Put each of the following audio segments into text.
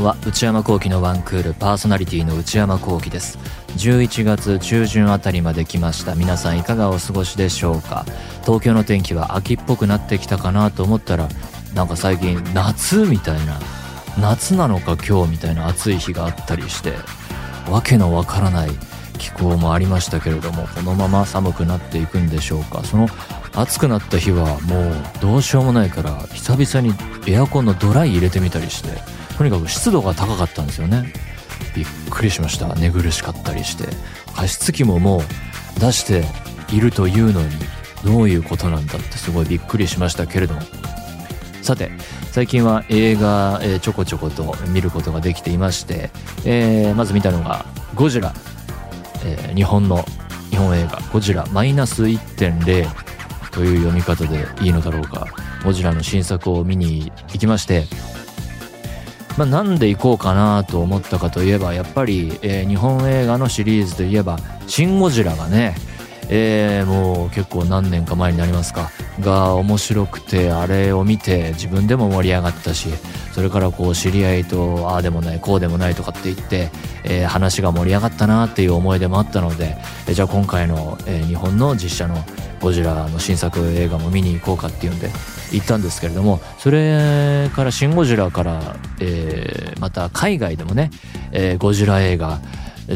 んは。内山聖輝のワンクールパーソナリティの内山聖輝です。11月中旬あたりまで来ました。皆さんいかがお過ごしでしょうか？東京の天気は秋っぽくなってきたかなと思ったらなんか最近夏みたいな夏なのか今日みたいな暑い日があったりしてわけのわからない気候もありましたけれどもこのまま寒くなっていくんでしょうか？その暑くなった日はもうどうしようもないから久々にエアコンのドライ入れてみたりしてとにかく湿度が高かったんですよね。びっくりしました。寝苦しかったりして。加湿器ももう出しているというのにどういうことなんだってすごいびっくりしましたけれども。さて最近は映画、えー、ちょこちょこと見ることができていまして、えー、まず見たのが「ゴジラ」えー、日本の日本映画「ゴジラ。マイナス1.0」という読み方でいいのだろうか。ゴジラの新作を見に行きましてまあ、なんで行こうかなと思ったかといえばやっぱり、えー、日本映画のシリーズといえば「シン・ゴジラ」がね、えー、もう結構何年か前になりますか。が面白くてあれを見て自分でも盛り上がったしそれからこう知り合いとああでもないこうでもないとかって言って、えー、話が盛り上がったなっていう思い出もあったので、えー、じゃあ今回の、えー、日本の実写のゴジラの新作映画も見に行こうかっていうんで行ったんですけれどもそれから「シン・ゴジラ」から、えー、また海外でもね、えー、ゴジラ映画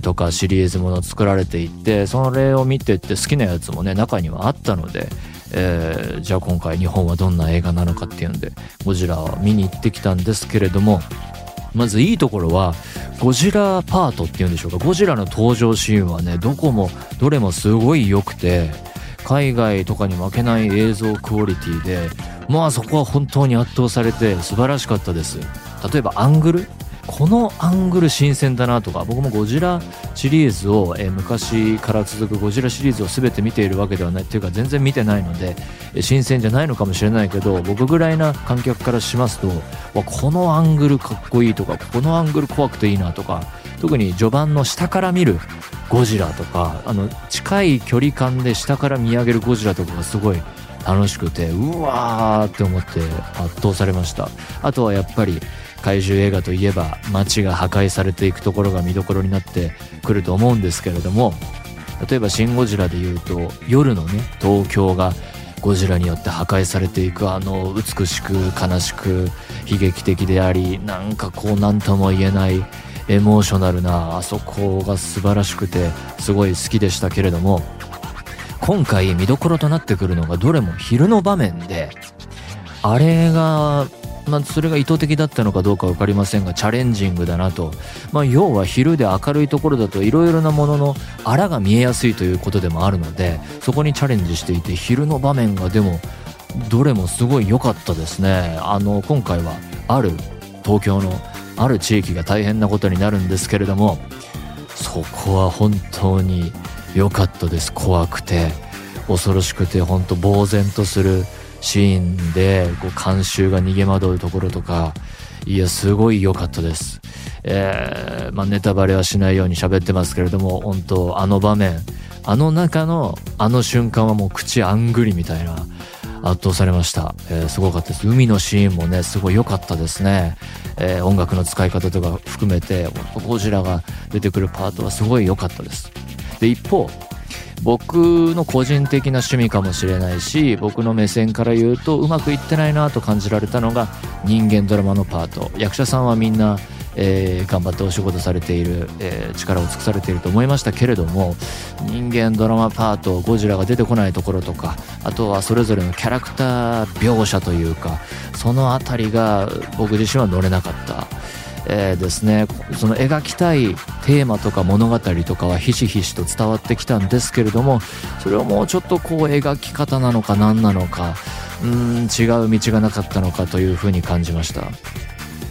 とかシリーズもの作られていってそれを見てって好きなやつもね中にはあったので、えー、じゃあ今回日本はどんな映画なのかっていうんでゴジラを見に行ってきたんですけれどもまずいいところはゴジラパートっていうんでしょうか。ゴジラの登場シーンはねどこもどれもすごい良くて海外とかに負けない映像クオリティでまあそこは本当に圧倒されて素晴らしかったです。例えばアングル？このアングル新鮮だなとか僕もゴジラシリーズを、えー、昔から続くゴジラシリーズを全て見ているわけではない。っていうか全然見てないので、え、新鮮じゃないのかもしれないけど僕ぐらいな観客からしますとこのアングルかっこいいとかこのアングル怖くていいなとか特に序盤の下から見るゴジラとかあの近い距離感で下から見上げるゴジラとかがすごい楽しくてうわーって思って圧倒されました。あとはやっぱり怪獣映画といえば街が破壊されていくところが見どころになってくると思うんですけれども例えば「シン・ゴジラ」で言うと夜のね東京がゴジラによって破壊されていくあの美しく悲しく悲劇的でありなんかこう何とも言えないエモーショナルなあそこが素晴らしくてすごい好きでしたけれども今回見どころとなってくるのがどれも昼の場面であれがまあ、それが意図的だったのかどうか分かりませんがチャレンジングだなと、まあ、要は昼で明るいところだといろいろなもののあらが見えやすいということでもあるのでそこにチャレンジしていて昼の場面がでもどれもすごい良かったですね。あの今回はある東京のある地域が大変なことになるんですけれどもそこは本当に良かったです。怖くて。恐ろしくて本当呆然とするシーンでこう観衆が逃げ惑うところとか。いやすごい良かったです、えー、まあ、ネタバレはしないように喋ってますけれども本当あの場面。あの中のあの瞬間はもう口あんぐりみたいな圧倒されました、えー、すごかったです。海のシーンもねすごい良かったですね、えー、音楽の使い方とか含めてゴジラが出てくるパートはすごい良かったです。で一方僕の個人的な趣味かもしれないし僕の目線から言うとうまくいってないなと感じられたのが人間ドラマのパート役者さんはみんな、えー、頑張ってお仕事されている、えー、力を尽くされていると思いましたけれども人間ドラマパートゴジラが出てこないところとかあとはそれぞれのキャラクター描写というかその辺りが僕自身は乗れなかった。えー、ですねその描きたいテーマとか物語とかはひしひしと伝わってきたんですけれどもそれをもうちょっとこう描き方なのか何なのかうん違う道がなかったのかというふうに感じました。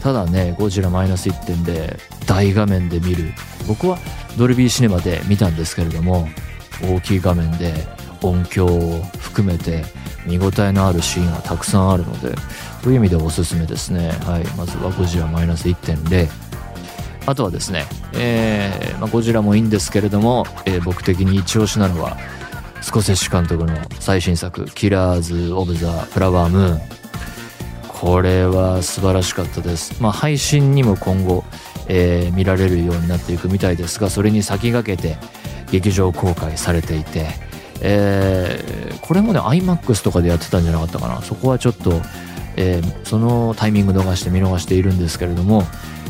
ただねゴジラマイナス1点で大画面で見る。僕はドルビーシネマで見たんですけれども大きい画面で音響を含めて見応えのあるシーンがたくさんあるのでという意味でおすすめですね、はい、まずはゴジラマイナス1.0あとはですね、えーまあ、ゴジラもいいんですけれども、えー、僕的に一押しなのはスコセッシュ監督の最新作「キラーズ・オブ・ザ・フラワームーン」これは素晴らしかったです。まあ、配信にも今後、えー、見られるようになっていくみたいですが、それに先駆けて劇場公開されていて、えー、これもね、IMAX とかでやってたんじゃなかったかな。そこはちょっと、えー、そのタイミング逃して見逃しているんですけれども、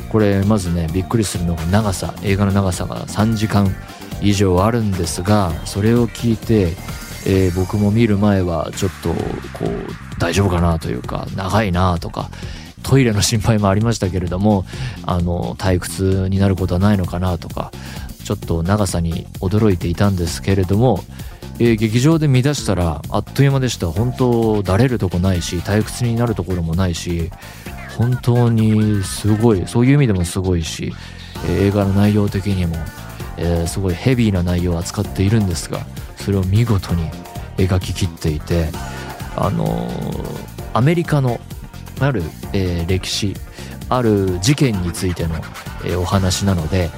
これまずね、びっくりするのが長さ、映画の長さが3時間以上あるんですが、それを聞いて、えー、僕も見る前はちょっとこう大丈夫かなというか長いなとかトイレの心配もありましたけれどもあの退屈になることはないのかなとかちょっと長さに驚いていたんですけれども、えー、劇場で見出したらあっという間でした。本当だれるとこないし退屈になるところもないし本当にすごいそういう意味でもすごいし、え、映画の内容的にも、えー、すごいヘビーな内容を扱っているんですがそれを見事に描ききっていてあのー、アメリカのある、えー、歴史ある事件についての、え、お話なので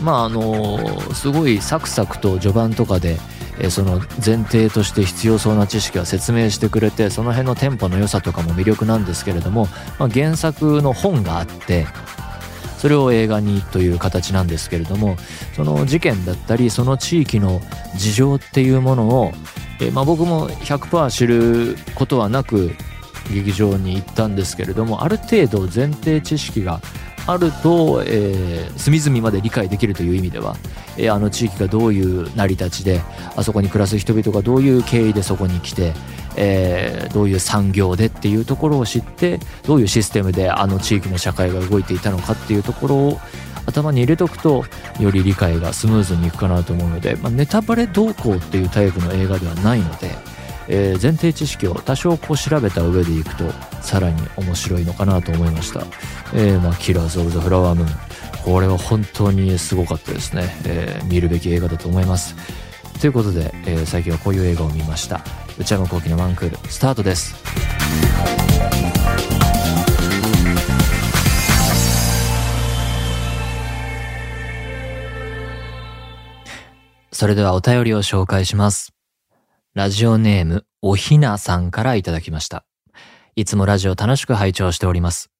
まああの、すごいサクサクと序盤とかで、えその前提として必要そうな知識は説明してくれてその辺のテンポの良さとかも魅力なんですけれども、まあ、原作の本があってそれを映画にという形なんですけれどもその事件だったりその地域の事情っていうものを、えまあ、僕も100%知ることはなく劇場に行ったんですけれどもある程度前提知識があると、えー、隅々まで理解できるという意味では、えー、あの地域がどういう成り立ちであそこに暮らす人々がどういう経緯でそこに来て、えー、どういう産業でっていうところを知ってどういうシステムであの地域の社会が動いていたのかっていうところを頭に入れとくとより理解がスムーズにいくかなと思うので、まあ、ネタバレ動向っていうタイプの映画ではないので。えー、前提知識を多少こう調べた上でいくとさらに面白いのかなと思いました、えー、まあ、キラーズ・オブ・ザ・フラワームーンこれは本当にすごかったですね、えー、見るべき映画だと思います。ということで、え最近はこういう映画を見ました。内山昂輝の1クールスタートです。それではお便りを紹介します。ラジオネーム、おひなさんからいただきました。いつもラジオ楽しく拝聴しております。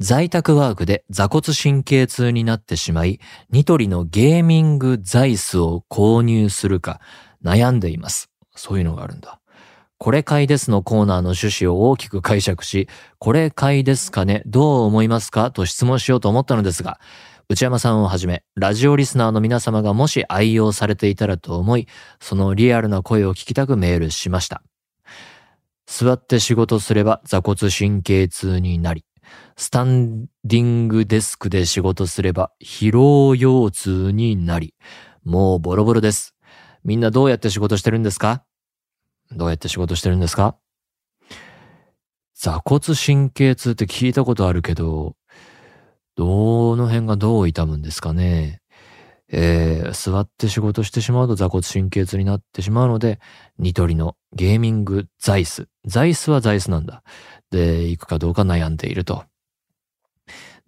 在宅ワークで座骨神経痛になってしまい、ニトリのゲーミング座椅子を購入するか悩んでいます。そういうのがあるんだ。これ買いですのコーナーの趣旨を大きく解釈し、これ買いですかねどう思いますか？と質問しようと思ったのですが、内山さんをはじめ、ラジオリスナーの皆様がもし愛用されていたらと思い、そのリアルな声を聞きたくメールしました。座って仕事すれば座骨神経痛になり、スタンディングデスクで仕事すれば疲労腰痛になり、もうボロボロです。みんなどうやって仕事してるんですか？どうやって仕事してるんですか？座骨神経痛って聞いたことあるけど、どの辺がどう痛むんですかね。えー、座って仕事してしまうと座骨神経痛になってしまうので、ニトリのゲーミング座椅子。座椅子は座椅子なんだ。で、行くかどうか悩んでいると。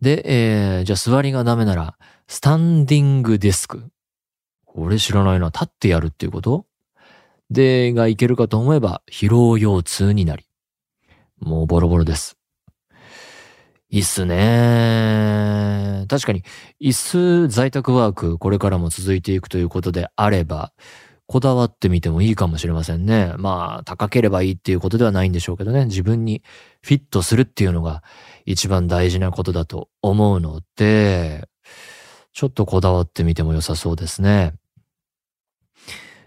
で、えー、じゃあ座りがダメなら、スタンディングデスク。これ知らないな。立ってやるっていうこと？で、がいけるかと思えば、疲労腰痛になり。もうボロボロです。いいっすね。確かに、椅子在宅ワーク、これからも続いていくということであれば、こだわってみてもいいかもしれませんね。まあ、高ければいいっていうことではないんでしょうけどね。自分にフィットするっていうのが一番大事なことだと思うので、ちょっとこだわってみても良さそうですね。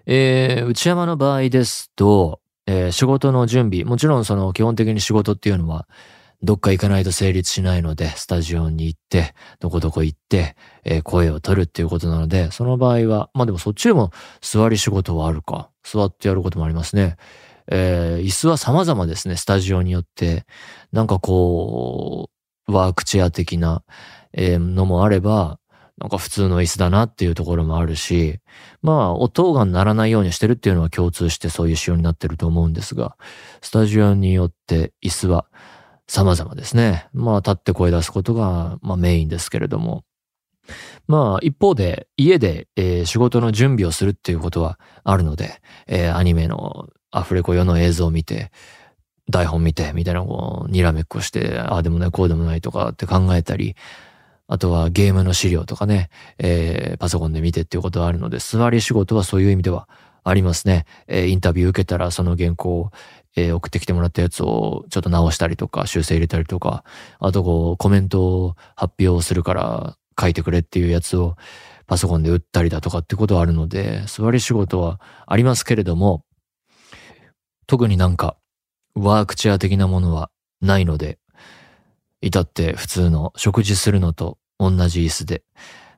えー、内山の場合ですと、えー、仕事の準備、もちろんその基本的に仕事っていうのは、どっか行かないと成立しないので、スタジオに行って、どこどこ行って、えー、声を取るっていうことなので、その場合は、まあでもそっちでも座り仕事はあるか。座ってやることもありますね。えー、椅子は様々ですね、スタジオによって。なんかこう、ワークチェア的な、えー、のもあれば、なんか普通の椅子だなっていうところもあるし、まあ、音が鳴らないようにしてるっていうのは共通してそういう仕様になってると思うんですが、スタジオによって椅子は様々ですね。まあ、立って声出すことが、まあ、メインですけれども。まあ、一方で、家で、えー、仕事の準備をするっていうことはあるので、えー、アニメのアフレコ用の映像を見て、台本見て、みたいなこう、にらめっこして、ああでもない、こうでもないとかって考えたり、あとはゲームの資料とかね、えー、パソコンで見てっていうことがあるので、座り仕事はそういう意味ではありますね。えー、インタビュー受けたらその原稿を、えー、送ってきてもらったやつをちょっと直したりとか、修正入れたりとか、あとこう、コメントを発表するから書いてくれっていうやつをパソコンで打ったりだとかってことはあるので、座り仕事はありますけれども、特になんか、ワークチェア的なものはないので、至って普通の食事するのと同じ椅子で、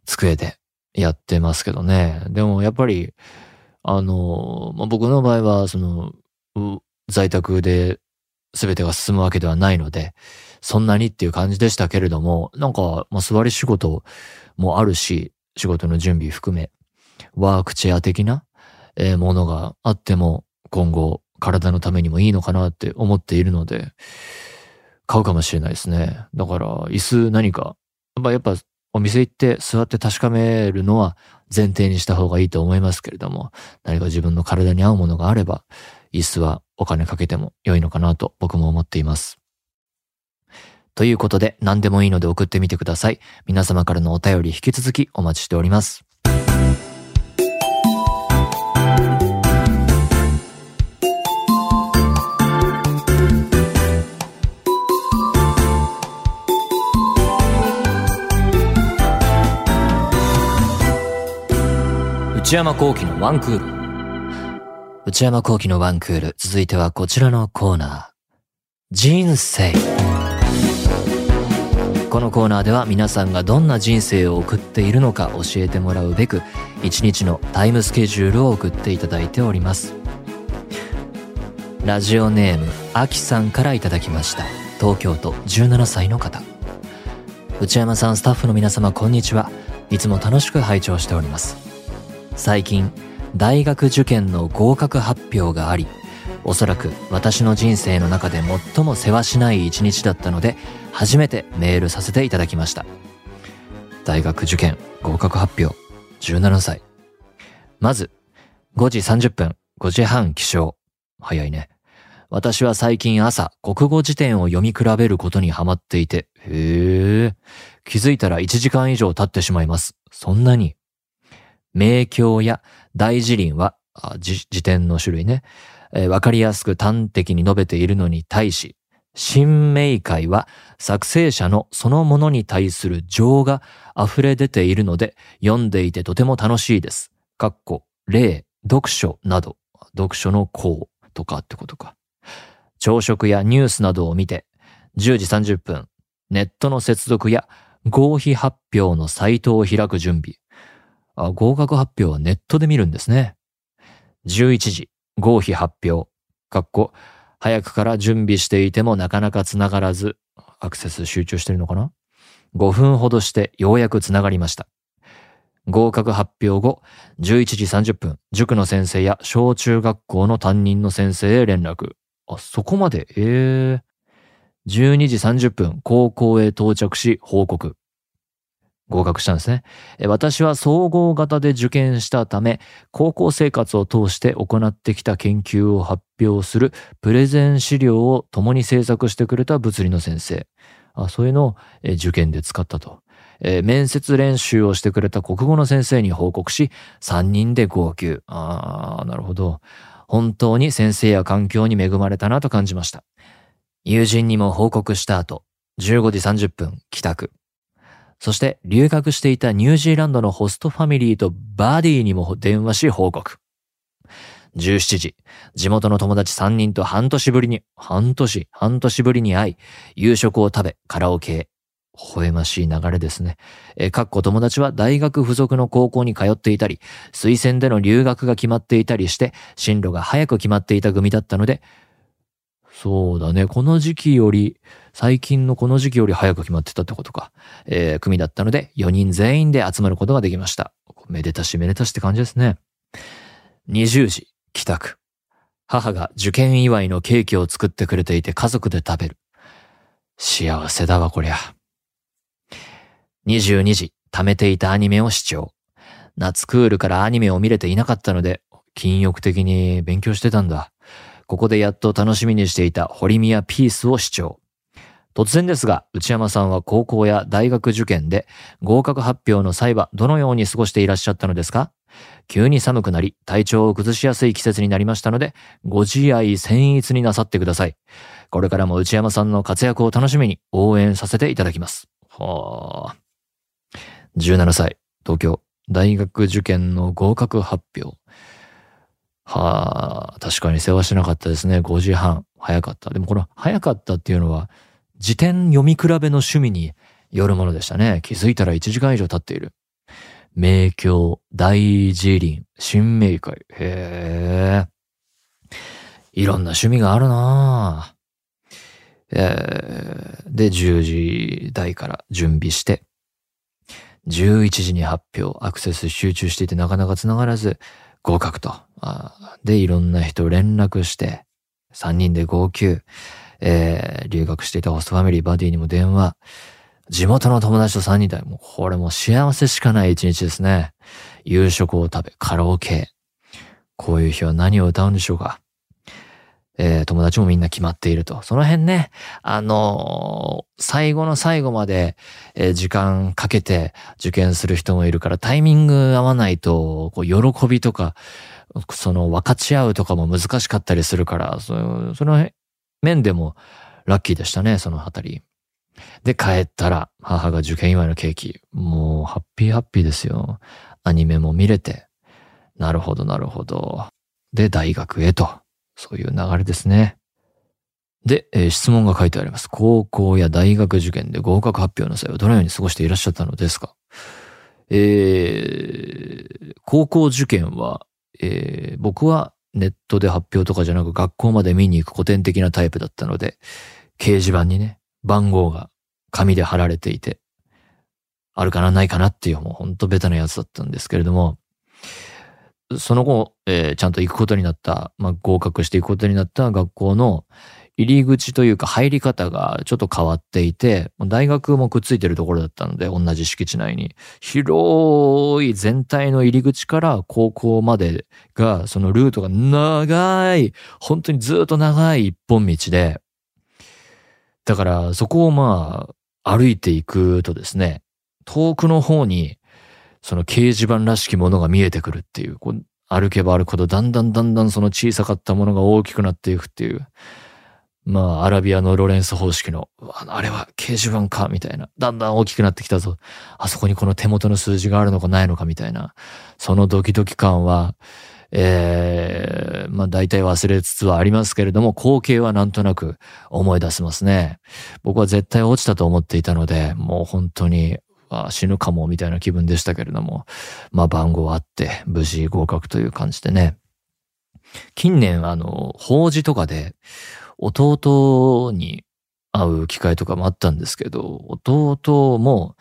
机でやってますけどね。でもやっぱり、あの、まあ、僕の場合は、その、在宅で全てが進むわけではないので、そんなにっていう感じでしたけれども、なんか、まあ、座り仕事もあるし、仕事の準備含め、ワークチェア的な、ものがあっても、今後、体のためにもいいのかなって思っているので、買うかもしれないですね。だから、椅子何か、まあ、やっぱお店行って座って確かめるのは前提にした方がいいと思いますけれども、何か自分の体に合うものがあれば、椅子はお金かけても良いのかなと僕も思っています。ということで、何でもいいので送ってみてください。皆様からのお便り引き続きお待ちしております。内山幸喜のワンクール。内山幸喜のワンクール。続いてはこちらのコーナー。人生。このコーナーでは皆さんがどんな人生を送っているのか教えてもらうべく、一日のタイムスケジュールを送っていただいております。ラジオネーム、あきさんからいただきました。東京都17歳の方。内山さん、スタッフの皆様、こんにちは。いつも楽しく拝聴しております。最近大学受験の合格発表がありおそらく私の人生の中で最も世話しない一日だったので初めてメールさせていただきました。大学受験合格発表17歳。まず5時30分5時半起床。早いね。私は最近朝国語辞典を読み比べることにハマっていてへえ気づいたら1時間以上経ってしまいます。そんなに。名教や大辞林は、辞典の種類ね、えー、わかりやすく端的に述べているのに対し、新明会は作成者のそのものに対する情が溢れ出ているので、読んでいてとても楽しいです。かっこ、例、読書など、読書の項とかってことか。朝食やニュースなどを見て、10時30分、ネットの接続や合否発表のサイトを開く準備。合格発表はネットで見るんですね。11時、合否発表。かっこ、早くから準備していてもなかなか繋がらず、アクセス集中してるのかな ?5 分ほどしてようやく繋がりました。合格発表後、11時30分、塾の先生や小中学校の担任の先生へ連絡。あ、そこまで、ええー。12時30分、高校へ到着し報告。合格したんですね。私は総合型で受験したため、高校生活を通して行ってきた研究を発表するプレゼン資料を共に制作してくれた物理の先生。あそういうのを受験で使ったと。え面接練習をしてくれた国語の先生に報告し、3人で号泣。ああ、なるほど。本当に先生や環境に恵まれたなと感じました。友人にも報告した後、15時30分帰宅。そして留学していたニュージーランドのホストファミリーとバディにも電話し報告。17時、地元の友達3人と半年ぶりに、半年、半年ぶりに会い、夕食を食べ、カラオケへ。微笑ましい流れですね。え、かっこ友達は大学付属の高校に通っていたり、推薦での留学が決まっていたりして、進路が早く決まっていた組だったので、そうだね。この時期より、最近のこの時期より早く決まってたってことか。えー、組だったので、4人全員で集まることができました。めでたしめでたしって感じですね。20時、帰宅。母が受験祝いのケーキを作ってくれていて家族で食べる。幸せだわ、こりゃ。22時、貯めていたアニメを視聴。夏クールからアニメを見れていなかったので、禁欲的に勉強してたんだ。ここでやっと楽しみにしていた堀宮ピースを視聴。突然ですが、内山さんは高校や大学受験で合格発表の際はどのように過ごしていらっしゃったのですか？急に寒くなり、体調を崩しやすい季節になりましたので、ご自愛僭越になさってください。これからも内山さんの活躍を楽しみに応援させていただきます。はあ。17歳、東京、大学受験の合格発表。はあ、確かに世話しなかったですね。5時半。早かった。でもこの早かったっていうのは、辞典読み比べの趣味によるものでしたね。気づいたら1時間以上経っている。名教、大辞林、新明会。へえ。いろんな趣味があるなえー、で、10時台から準備して、11時に発表、アクセス集中していてなかなか繋がらず、合格と。で、いろんな人連絡して、3人で号泣。えー、留学していたホストファミリーバディにも電話。地元の友達と3人で、もうこれも幸せしかない一日ですね。夕食を食べ、カラオケ。こういう日は何を歌うんでしょうか。えー、友達もみんな決まっていると。その辺ね、あのー、最後の最後まで、えー、時間かけて受験する人もいるから、タイミング合わないと、こう、喜びとか、その、分かち合うとかも難しかったりするから、そその面でもラッキーでしたね、そのあたり。で、帰ったら、母が受験祝いのケーキ。もう、ハッピーハッピーですよ。アニメも見れて。なるほど、なるほど。で、大学へと。そういう流れですね。で、えー、質問が書いてあります。高校や大学受験で合格発表の際はどのように過ごしていらっしゃったのですか？えー、高校受験は、えー、僕はネットで発表とかじゃなく学校まで見に行く古典的なタイプだったので、掲示板にね、番号が紙で貼られていて、あるかなないかなっていうもうほんとベタなやつだったんですけれども、その後、えー、ちゃんと行くことになった、まあ、合格していくことになった学校の入り口というか入り方がちょっと変わっていて、大学もくっついてるところだったので、同じ敷地内に。広い全体の入り口から高校までが、そのルートが長い、本当にずっと長い一本道で、だからそこをまあ歩いていくとですね、遠くの方にその掲示板らしきものが見えてくるっていう、こう歩けば歩くほどだんだんだんだんその小さかったものが大きくなっていくっていう、まあ、アラビアのロレンス方式の、あれは掲示板か、みたいな。だんだん大きくなってきたぞ。あそこにこの手元の数字があるのかないのか、みたいな。そのドキドキ感は、ええー、まあ大体忘れつつはありますけれども、光景はなんとなく思い出せますね。僕は絶対落ちたと思っていたので、もう本当にあ死ぬかもみたいな気分でしたけれども、まあ番号あって無事合格という感じでね。近年あの、法事とかで弟に会う機会とかもあったんですけど、弟も、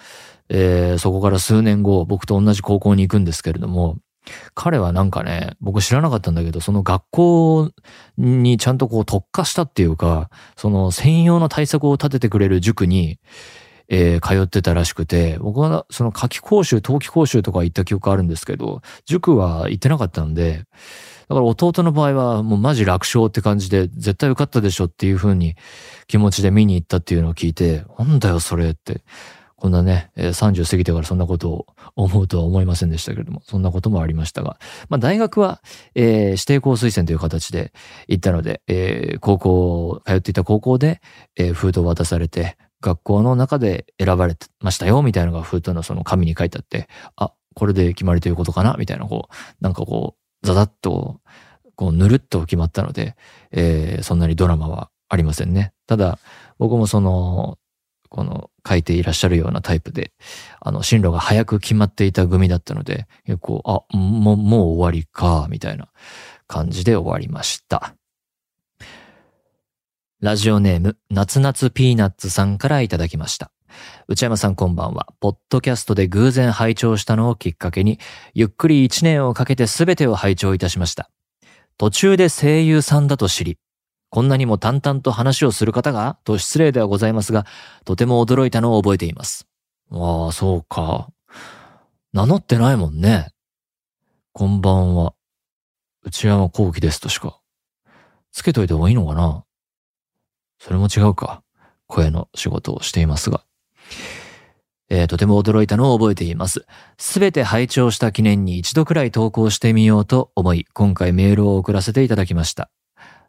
えー、そこから数年後、僕と同じ高校に行くんですけれども、彼はなんかね、僕知らなかったんだけど、その学校にちゃんとこう特化したっていうか、その専用の対策を立ててくれる塾に、えー、通ってたらしくて、僕はその夏季講習、冬季講習とか行った記憶あるんですけど、塾は行ってなかったんで、だから弟の場合はもうマジ楽勝って感じで、絶対受かったでしょっていう風に気持ちで見に行ったっていうのを聞いて、なんだよそれって。こんなね、30過ぎてからそんなことを思うとは思いませんでしたけれども、そんなこともありましたが、まあ大学は、えー、指定校推薦という形で行ったので、えー、高校、通っていた高校で、えー、封筒を渡されて、学校の中で選ばれてましたよ、みたいなのが封筒のその紙に書いてあって、あ、これで決まりということかなみたいな、こう、なんかこう、ザザッと、こう、ぬるっと決まったので、えー、そんなにドラマはありませんね。ただ、僕もその、この書いていらっしゃるようなタイプで、あの、進路が早く決まっていた組だったので、結構、あ、もう、もう終わりか、みたいな感じで終わりました。ラジオネーム、夏夏ピーナッツさんからいただきました。内山さんこんばんは。ポッドキャストで偶然拝聴したのをきっかけに、ゆっくり一年をかけてすべてを拝聴いたしました。途中で声優さんだと知り、こんなにも淡々と話をする方がと失礼ではございますが、とても驚いたのを覚えています。ああ、そうか。名乗ってないもんね。こんばんは。内山幸喜ですとしかつけといた方がいいのかなそれも違うか。声の仕事をしていますが。えー、とても驚いたのを覚えています。すべて拝聴した記念に一度くらい投稿してみようと思い、今回メールを送らせていただきました。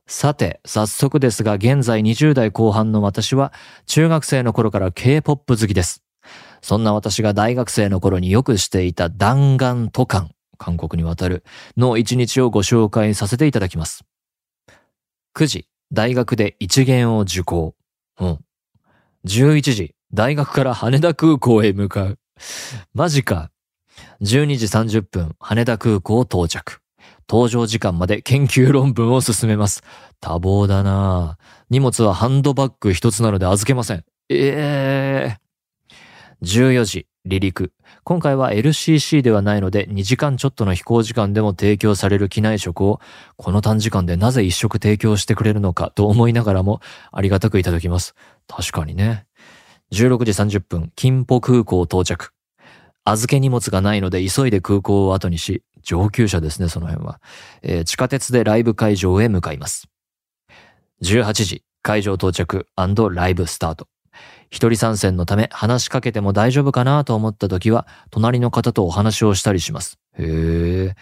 さて、早速ですが、現在20代後半の私は、中学生の頃から K-POP 好きです。そんな私が大学生の頃によくしていた弾丸渡韓、韓国に渡る、の一日をご紹介させていただきます。9時、大学で一元を受講。うん。11時、大学から羽田空港へ向かう。マジか。12時30分、羽田空港到着。搭乗時間まで研究論文を進めます。多忙だな荷物はハンドバッグ一つなので預けません。ええー。14時、離陸。今回は LCC ではないので2時間ちょっとの飛行時間でも提供される機内食をこの短時間でなぜ一食提供してくれるのかと思いながらもありがたくいただきます。確かにね。16時30分、金浦空港到着。預け荷物がないので急いで空港を後にし、上級者ですね、その辺は。えー、地下鉄でライブ会場へ向かいます。18時、会場到着ライブスタート。一人参戦のため話しかけても大丈夫かなと思った時は、隣の方とお話をしたりします。へえ。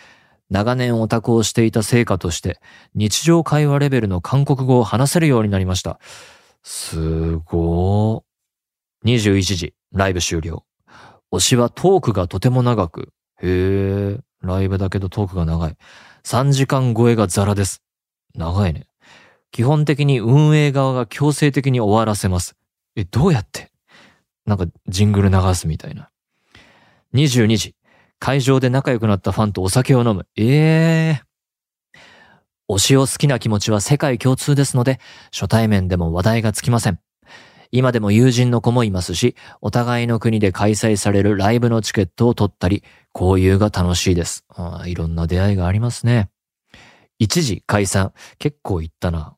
長年オタクをしていた成果として、日常会話レベルの韓国語を話せるようになりました。すごー。21時、ライブ終了。推しはトークがとても長く。へえ、ライブだけどトークが長い。3時間超えがザラです。長いね。基本的に運営側が強制的に終わらせます。え、どうやって？なんかジングル流すみたいな。22時、会場で仲良くなったファンとお酒を飲む。ええー。推しを好きな気持ちは世界共通ですので、初対面でも話題がつきません。今でも友人の子もいますし、お互いの国で開催されるライブのチケットを取ったり、交友が楽しいです。あいろんな出会いがありますね。1時解散。結構行ったな。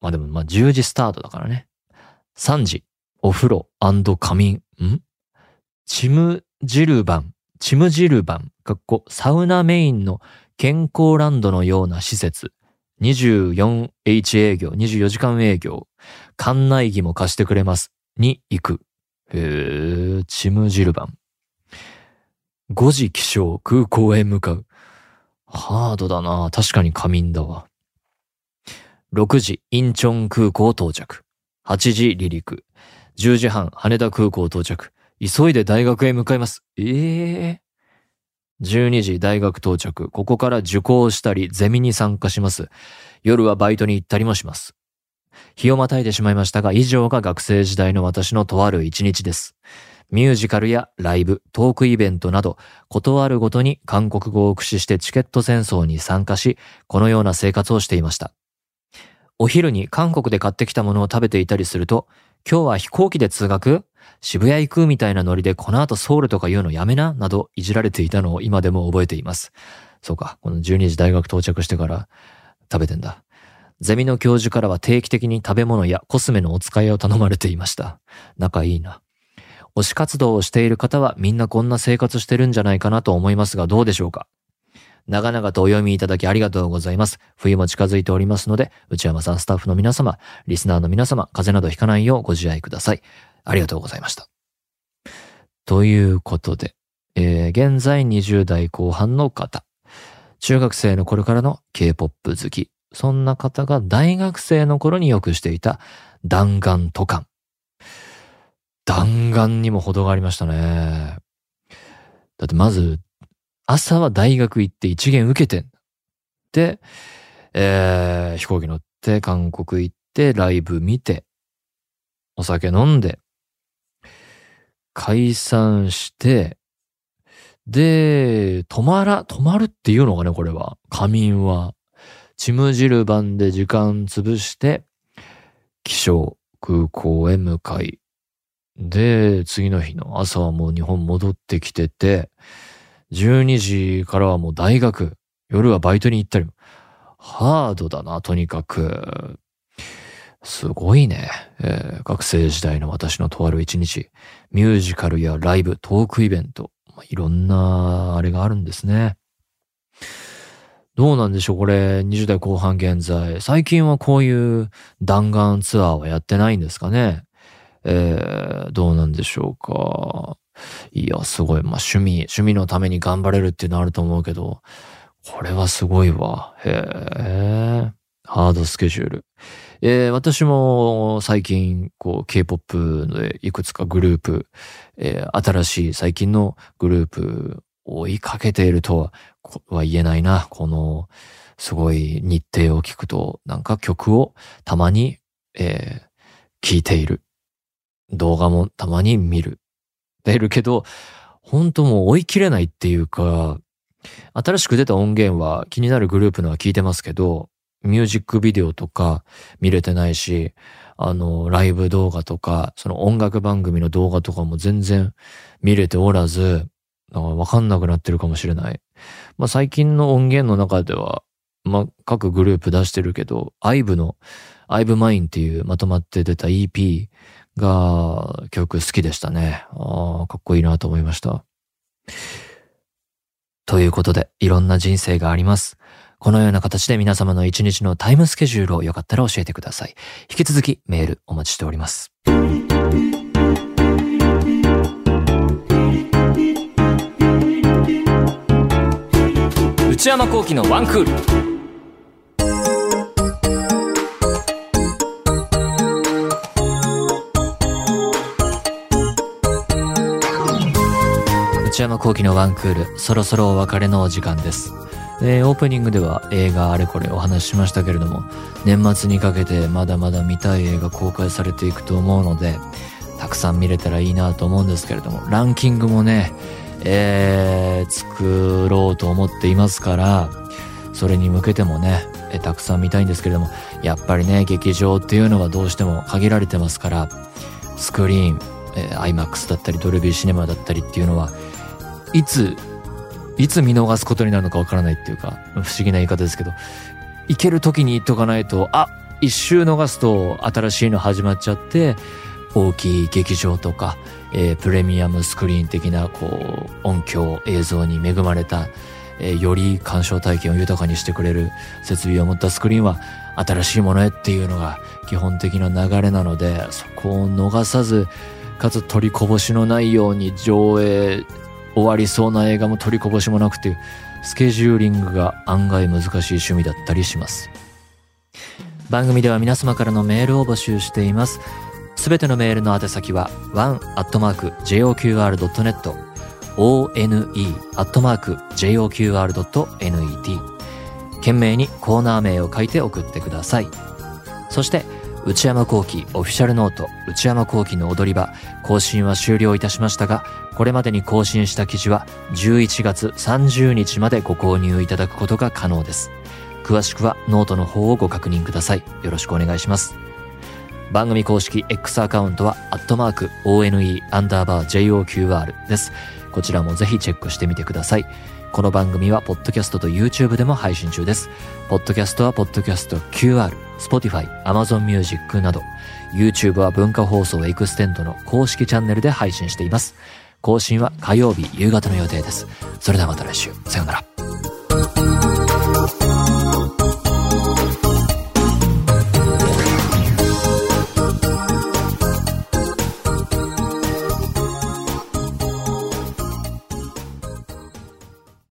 まあでも、まあ10時スタートだからね。3時、お風呂仮眠。ん？チムジルバン、チムジルバン、かっこサウナメインの健康ランドのような施設。24H 営業、24時間営業。館内着も貸してくれます。に行く。へえ、チムジルバン。5時起床、空港へ向かう。ハードだな確かに仮眠だわ。6時、インチョン空港到着。8時離陸。10時半、羽田空港到着。急いで大学へ向かいます。ええー、12時大学到着。ここから受講したり、ゼミに参加します。夜はバイトに行ったりもします。日をまたいでしまいましたが、以上が学生時代の私のとある一日です。ミュージカルやライブ、トークイベントなど、ことあるごとに韓国語を駆使してチケット戦争に参加し、このような生活をしていました。お昼に韓国で買ってきたものを食べていたりすると、今日は飛行機で通学？渋谷行くみたいなノリでこの後ソウルとか言うのやめな？などいじられていたのを今でも覚えています。そうか、この12時大学到着してから食べてんだ。ゼミの教授からは定期的に食べ物やコスメのお使いを頼まれていました。仲いいな。推し活動をしている方はみんなこんな生活してるんじゃないかなと思いますがどうでしょうか？長々とお読みいただきありがとうございます。冬も近づいておりますので、内山さんスタッフの皆様、リスナーの皆様、風邪などひかないようご自愛ください。ありがとうございました。ということで、えー、現在20代後半の方、中学生の頃からの K-POP 好き、そんな方が大学生の頃によくしていた弾丸渡韓。弾丸にも程がありましたね。だってまず、朝は大学行って一元受けてんだ。で、えー、飛行機乗って韓国行ってライブ見て、お酒飲んで、解散して、で、泊まら、泊まるっていうのがね、これは。仮眠は。チムジルバンで時間潰して、気象空港へ向かい、で、次の日の朝はもう日本戻ってきてて、12時からはもう大学、夜はバイトに行ったり、ハードだな、とにかく。すごいね、えー、学生時代の私のとある一日、ミュージカルやライブ、トークイベント、まあいろんなあれがあるんですね。どうなんでしょうこれ、20代後半現在。最近はこういう弾丸ツアーはやってないんですかねえー、どうなんでしょうか。いや、すごい。まあ、趣味、趣味のために頑張れるっていうのあると思うけど、これはすごいわ。へえ。ハードスケジュール。えー、私も最近、こう、K-POP でいくつかグループ、えー、新しい最近のグループ追いかけているとはは言えないな。この、すごい日程を聞くと、なんか曲をたまに、えー、聞いている。動画もたまに見る。出るけど、本当もう追い切れないっていうか、新しく出た音源は気になるグループのは聞いてますけど、ミュージックビデオとか見れてないし、あの、ライブ動画とか、その音楽番組の動画とかも全然見れておらず、わかんなくなってるかもしれない。まあ最近の音源の中では、まあ各グループ出してるけど、IVE の IVE Mine っていうまとまって出た EP が曲好きでしたね。ああ、かっこいいなと思いました。ということで、いろんな人生があります。このような形で皆様の一日のタイムスケジュールをよかったら教えてください。引き続きメールお待ちしております。内山幸喜のワンクール。山幸喜のワンクール、そろそろお別れのお時間です。で、オープニングでは映画あれこれお話ししましたけれども、年末にかけてまだまだ見たい映画公開されていくと思うので、たくさん見れたらいいなと思うんですけれども、ランキングもね、えー、作ろうと思っていますから、それに向けてもね、えたくさん見たいんですけれども、やっぱりね、劇場っていうのはどうしても限られてますから、スクリーン、えー、IMAX だったり、ドルビーシネマだったりっていうのは、いついつ見逃すことになるのかわからないっていうか、不思議な言い方ですけど、行ける時に言っとかないと、あ一周逃すと新しいの始まっちゃって、大きい劇場とか、えー、プレミアムスクリーン的な、こう、音響、映像に恵まれた、えー、より鑑賞体験を豊かにしてくれる設備を持ったスクリーンは、新しいものへっていうのが基本的な流れなので、そこを逃さず、かつ取りこぼしのないように上映終わりそうな映画も取りこぼしもなくて、スケジューリングが案外難しい趣味だったりします。番組では皆様からのメールを募集しています。すべてのメールの宛先は one.joqr.net one.joqr.net 懸命にコーナー名を書いて送ってください。そして、内山幸喜オフィシャルノート内山幸喜の踊り場更新は終了いたしましたがこれまでに更新した記事は11月30日までご購入いただくことが可能です。詳しくはノートの方をご確認ください。よろしくお願いします。番組公式 X アカウントはアットマーク ONE アンダーバー JOQR です。こちらもぜひチェックしてみてください。この番組はポッドキャストと YouTube でも配信中です。ポッドキャストはポッドキャスト QR、Spotify、Amazon Music など、YouTube は文化放送エクステンドの公式チャンネルで配信しています。更新は火曜日夕方の予定です。それではまた来週。さようなら。